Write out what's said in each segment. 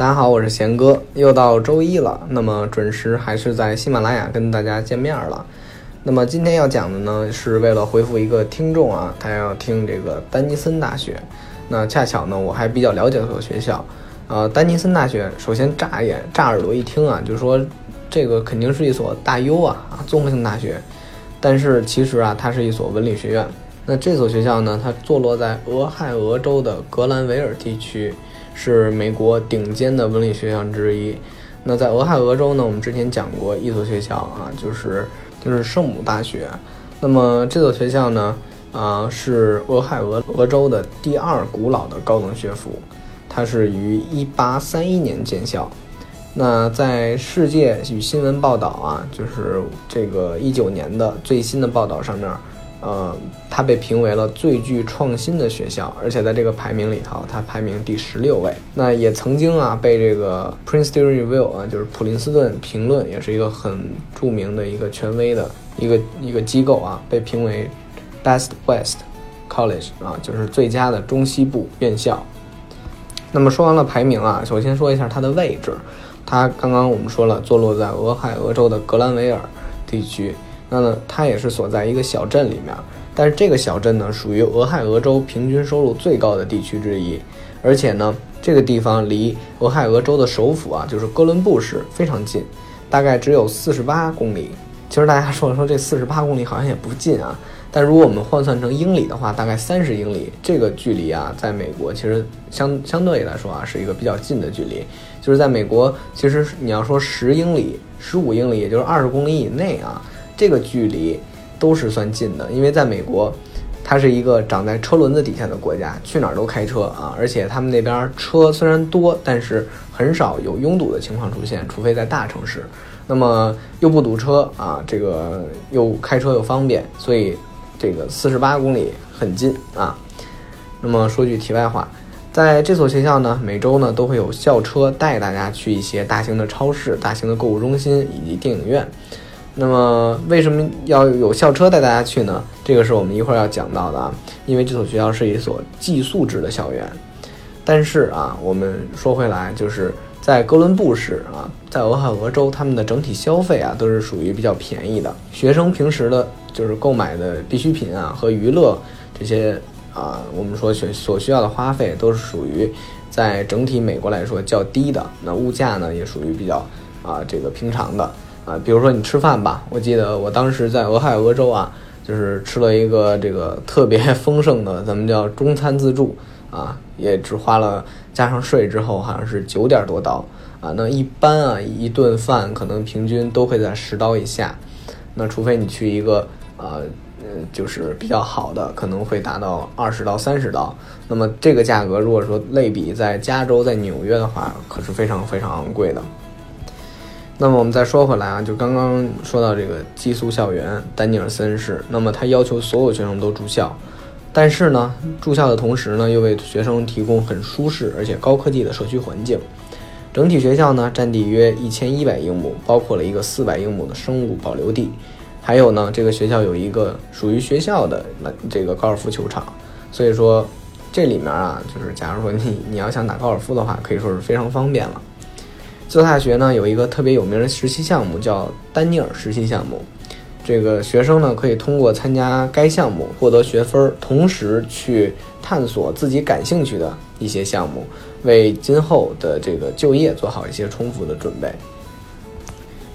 大家好，我是贤哥，又到周一了，那么准时还是在喜马拉雅跟大家见面了。那么今天要讲的呢，是为了回复一个听众啊，他要听这个丹尼森大学。那恰巧呢，我还比较了解这所学校。呃，丹尼森大学，首先乍眼乍耳朵一听啊，就说这个肯定是一所大优啊啊综合性大学。但是其实啊，它是一所文理学院。那这所学校呢，它坐落在俄亥俄州的格兰维尔地区。是美国顶尖的文理学校之一。那在俄亥俄州呢，我们之前讲过一所学校啊，就是就是圣母大学。那么这所学校呢，啊是俄亥俄俄州的第二古老的高等学府，它是于1831年建校。那在世界与新闻报道啊，就是这个19年的最新的报道上面。呃，它被评为了最具创新的学校，而且在这个排名里头，它排名第十六位。那也曾经啊，被这个 Princeton Review 啊，就是普林斯顿评论，也是一个很著名的一个权威的一个一个机构啊，被评为 Best West College 啊，就是最佳的中西部院校。那么说完了排名啊，首先说一下它的位置。它刚刚我们说了，坐落在俄亥俄州的格兰维尔地区。那呢，它也是所在一个小镇里面，但是这个小镇呢，属于俄亥俄州平均收入最高的地区之一，而且呢，这个地方离俄亥俄州的首府啊，就是哥伦布市非常近，大概只有四十八公里。其实大家说说这四十八公里好像也不近啊，但如果我们换算成英里的话，大概三十英里，这个距离啊，在美国其实相相对来说啊，是一个比较近的距离。就是在美国，其实你要说十英里、十五英里，也就是二十公里以内啊。这个距离都是算近的，因为在美国，它是一个长在车轮子底下的国家，去哪儿都开车啊，而且他们那边车虽然多，但是很少有拥堵的情况出现，除非在大城市。那么又不堵车啊，这个又开车又方便，所以这个四十八公里很近啊。那么说句题外话，在这所学校呢，每周呢都会有校车带大家去一些大型的超市、大型的购物中心以及电影院。那么为什么要有校车带大家去呢？这个是我们一会儿要讲到的啊。因为这所学校是一所寄宿制的校园。但是啊，我们说回来，就是在哥伦布市啊，在俄亥俄州，他们的整体消费啊都是属于比较便宜的。学生平时的就是购买的必需品啊和娱乐这些啊，我们说学所需要的花费都是属于在整体美国来说较低的。那物价呢也属于比较啊这个平常的。啊，比如说你吃饭吧，我记得我当时在俄亥俄州啊，就是吃了一个这个特别丰盛的，咱们叫中餐自助啊，也只花了加上税之后，好像是九点多刀啊。那一般啊，一顿饭可能平均都会在十刀以下，那除非你去一个呃，就是比较好的，可能会达到二十到三十刀。那么这个价格，如果说类比在加州、在纽约的话，可是非常非常昂贵的。那么我们再说回来啊，就刚刚说到这个寄宿校园丹尼尔森市，那么他要求所有学生都住校，但是呢，住校的同时呢，又为学生提供很舒适而且高科技的社区环境。整体学校呢，占地约一千一百英亩，包括了一个四百英亩的生物保留地，还有呢，这个学校有一个属于学校的这个高尔夫球场，所以说这里面啊，就是假如说你你要想打高尔夫的话，可以说是非常方便了。这所大学呢有一个特别有名的实习项目，叫丹尼尔实习项目。这个学生呢可以通过参加该项目获得学分，同时去探索自己感兴趣的一些项目，为今后的这个就业做好一些充分的准备。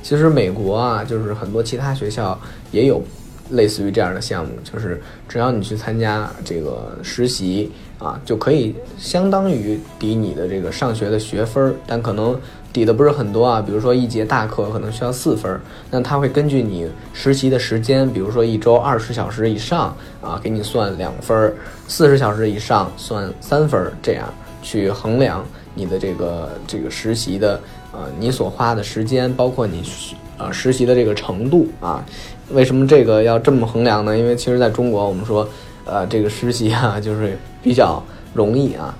其实美国啊，就是很多其他学校也有类似于这样的项目，就是只要你去参加这个实习啊，就可以相当于抵你的这个上学的学分，但可能。抵的不是很多啊，比如说一节大课可能需要四分，那他会根据你实习的时间，比如说一周二十小时以上啊，给你算两分；四十小时以上算三分，这样去衡量你的这个这个实习的呃你所花的时间，包括你呃实习的这个程度啊。为什么这个要这么衡量呢？因为其实在中国我们说呃这个实习啊就是比较容易啊，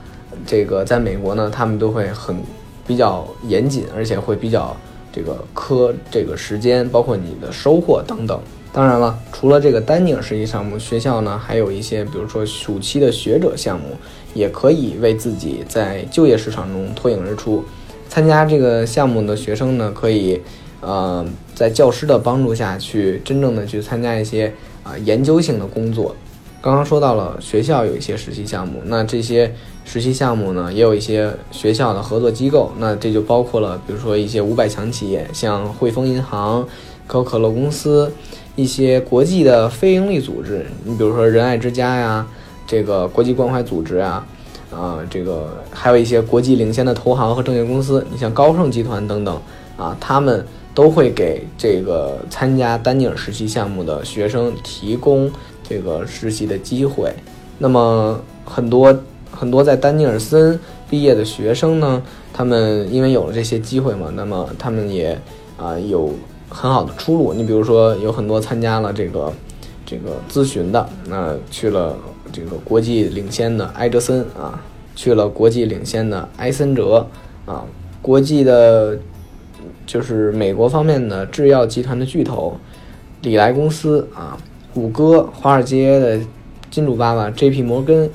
这个在美国呢他们都会很。比较严谨，而且会比较这个苛这个时间，包括你的收获等等。当然了，除了这个丹尼尔实习项目，学校呢还有一些，比如说暑期的学者项目，也可以为自己在就业市场中脱颖而出。参加这个项目的学生呢，可以呃在教师的帮助下去真正的去参加一些啊研究性的工作。刚刚说到了学校有一些实习项目，那这些实习项目呢，也有一些学校的合作机构，那这就包括了，比如说一些五百强企业，像汇丰银行、可口可乐公司，一些国际的非营利组织，你比如说仁爱之家呀，这个国际关怀组织啊。啊，这个还有一些国际领先的投行和证券公司，你像高盛集团等等啊，他们都会给这个参加丹尼尔实习项目的学生提供这个实习的机会。那么很多很多在丹尼尔森毕业的学生呢，他们因为有了这些机会嘛，那么他们也啊有很好的出路。你比如说，有很多参加了这个这个咨询的，那去了。这个国际领先的埃德森啊，去了国际领先的埃森哲啊，国际的，就是美国方面的制药集团的巨头，里莱公司啊，谷歌、华尔街的金主爸爸 J.P. 摩根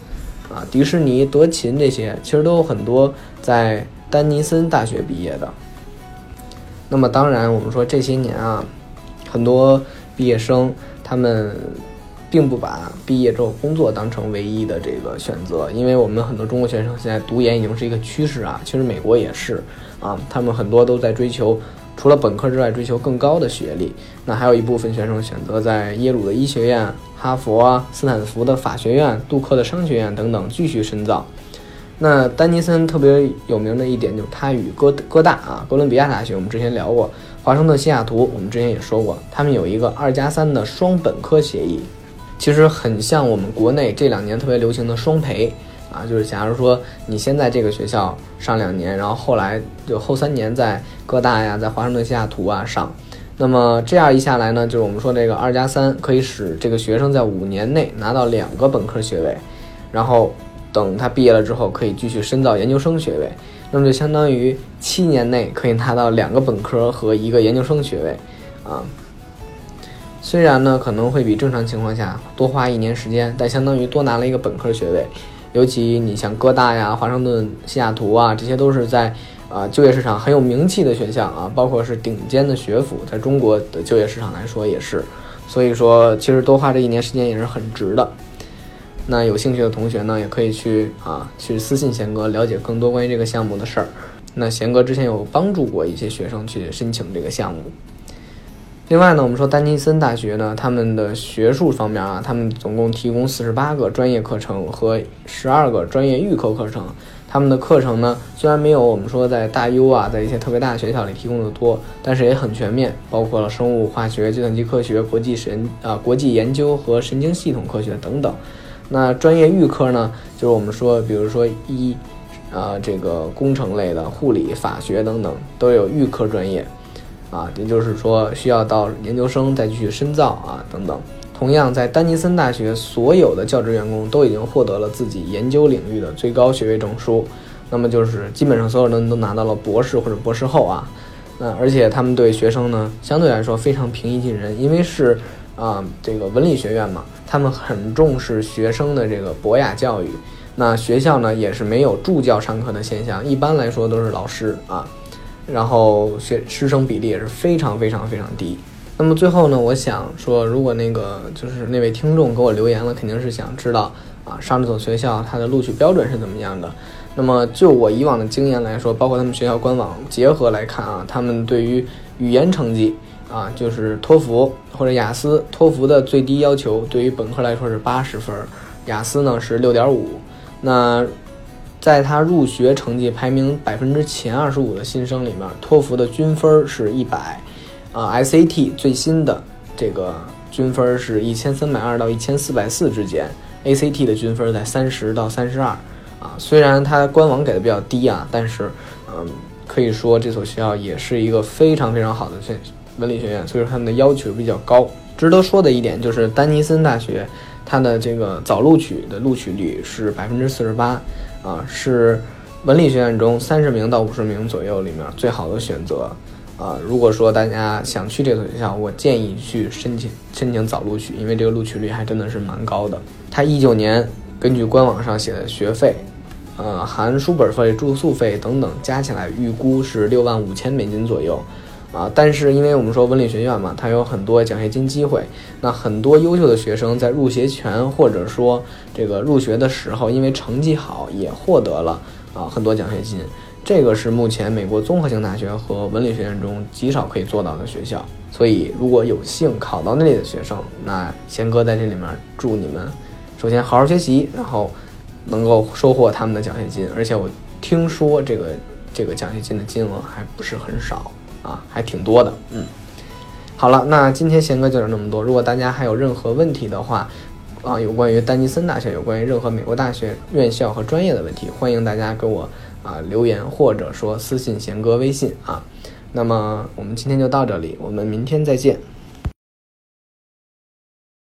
啊，迪士尼、德勤这些，其实都有很多在丹尼森大学毕业的。那么当然，我们说这些年啊，很多毕业生他们。并不把毕业之后工作当成唯一的这个选择，因为我们很多中国学生现在读研已经是一个趋势啊。其实美国也是啊，他们很多都在追求除了本科之外追求更高的学历。那还有一部分学生选择在耶鲁的医学院、哈佛啊、斯坦福的法学院、杜克的商学院等等继续深造。那丹尼森特别有名的一点就是他与哥哥大啊、哥伦比亚大学，我们之前聊过，华盛顿、西雅图，我们之前也说过，他们有一个二加三的双本科协议。其实很像我们国内这两年特别流行的双培啊，就是假如说你先在这个学校上两年，然后后来就后三年在各大呀，在华盛顿、西雅图啊上，那么这样一下来呢，就是我们说这个二加三可以使这个学生在五年内拿到两个本科学位，然后等他毕业了之后可以继续深造研究生学位，那么就相当于七年内可以拿到两个本科和一个研究生学位啊。虽然呢可能会比正常情况下多花一年时间，但相当于多拿了一个本科学位。尤其你像哥大呀、华盛顿、西雅图啊，这些都是在啊就业市场很有名气的学校啊，包括是顶尖的学府，在中国的就业市场来说也是。所以说，其实多花这一年时间也是很值的。那有兴趣的同学呢，也可以去啊去私信贤哥了解更多关于这个项目的事儿。那贤哥之前有帮助过一些学生去申请这个项目。另外呢，我们说丹尼森大学呢，他们的学术方面啊，他们总共提供四十八个专业课程和十二个专业预科课程。他们的课程呢，虽然没有我们说在大优啊，在一些特别大的学校里提供的多，但是也很全面，包括了生物化学、计算机科学、国际神啊、国际研究和神经系统科学等等。那专业预科呢，就是我们说，比如说医啊，这个工程类的、护理、法学等等，都有预科专业。啊，也就是说，需要到研究生再继续深造啊，等等。同样，在丹尼森大学，所有的教职员工都已经获得了自己研究领域的最高学位证书，那么就是基本上所有人都拿到了博士或者博士后啊。那而且他们对学生呢，相对来说非常平易近人，因为是啊这个文理学院嘛，他们很重视学生的这个博雅教育。那学校呢，也是没有助教上课的现象，一般来说都是老师啊。然后学师生比例也是非常非常非常低。那么最后呢，我想说，如果那个就是那位听众给我留言了，肯定是想知道啊，上这所学校它的录取标准是怎么样的。那么就我以往的经验来说，包括他们学校官网结合来看啊，他们对于语言成绩啊，就是托福或者雅思，托福的最低要求对于本科来说是八十分，雅思呢是六点五。那在他入学成绩排名百分之前二十五的新生里面，托福的均分是一百，啊，SAT 最新的这个均分是一千三百二到一千四百四之间，ACT 的均分在三十到三十二，啊，虽然它官网给的比较低啊，但是，嗯，可以说这所学校也是一个非常非常好的学文理学院，所以说他们的要求比较高。值得说的一点就是丹尼森大学，它的这个早录取的录取率是百分之四十八。啊，是文理学院中三十名到五十名左右里面最好的选择。啊，如果说大家想去这所学校，我建议去申请申请早录取，因为这个录取率还真的是蛮高的。它一九年根据官网上写的学费，呃，含书本费、住宿费等等加起来，预估是六万五千美金左右。啊，但是因为我们说文理学院嘛，它有很多奖学金机会，那很多优秀的学生在入学前或者说这个入学的时候，因为成绩好也获得了啊很多奖学金。这个是目前美国综合性大学和文理学院中极少可以做到的学校。所以如果有幸考到那里的学生，那贤哥在这里面祝你们，首先好好学习，然后能够收获他们的奖学金。而且我听说这个这个奖学金的金额还不是很少。啊，还挺多的，嗯，好了，那今天贤哥就讲那么多。如果大家还有任何问题的话，啊，有关于丹尼森大学，有关于任何美国大学院校和专业的问题，欢迎大家给我啊留言，或者说私信贤哥微信啊。那么我们今天就到这里，我们明天再见。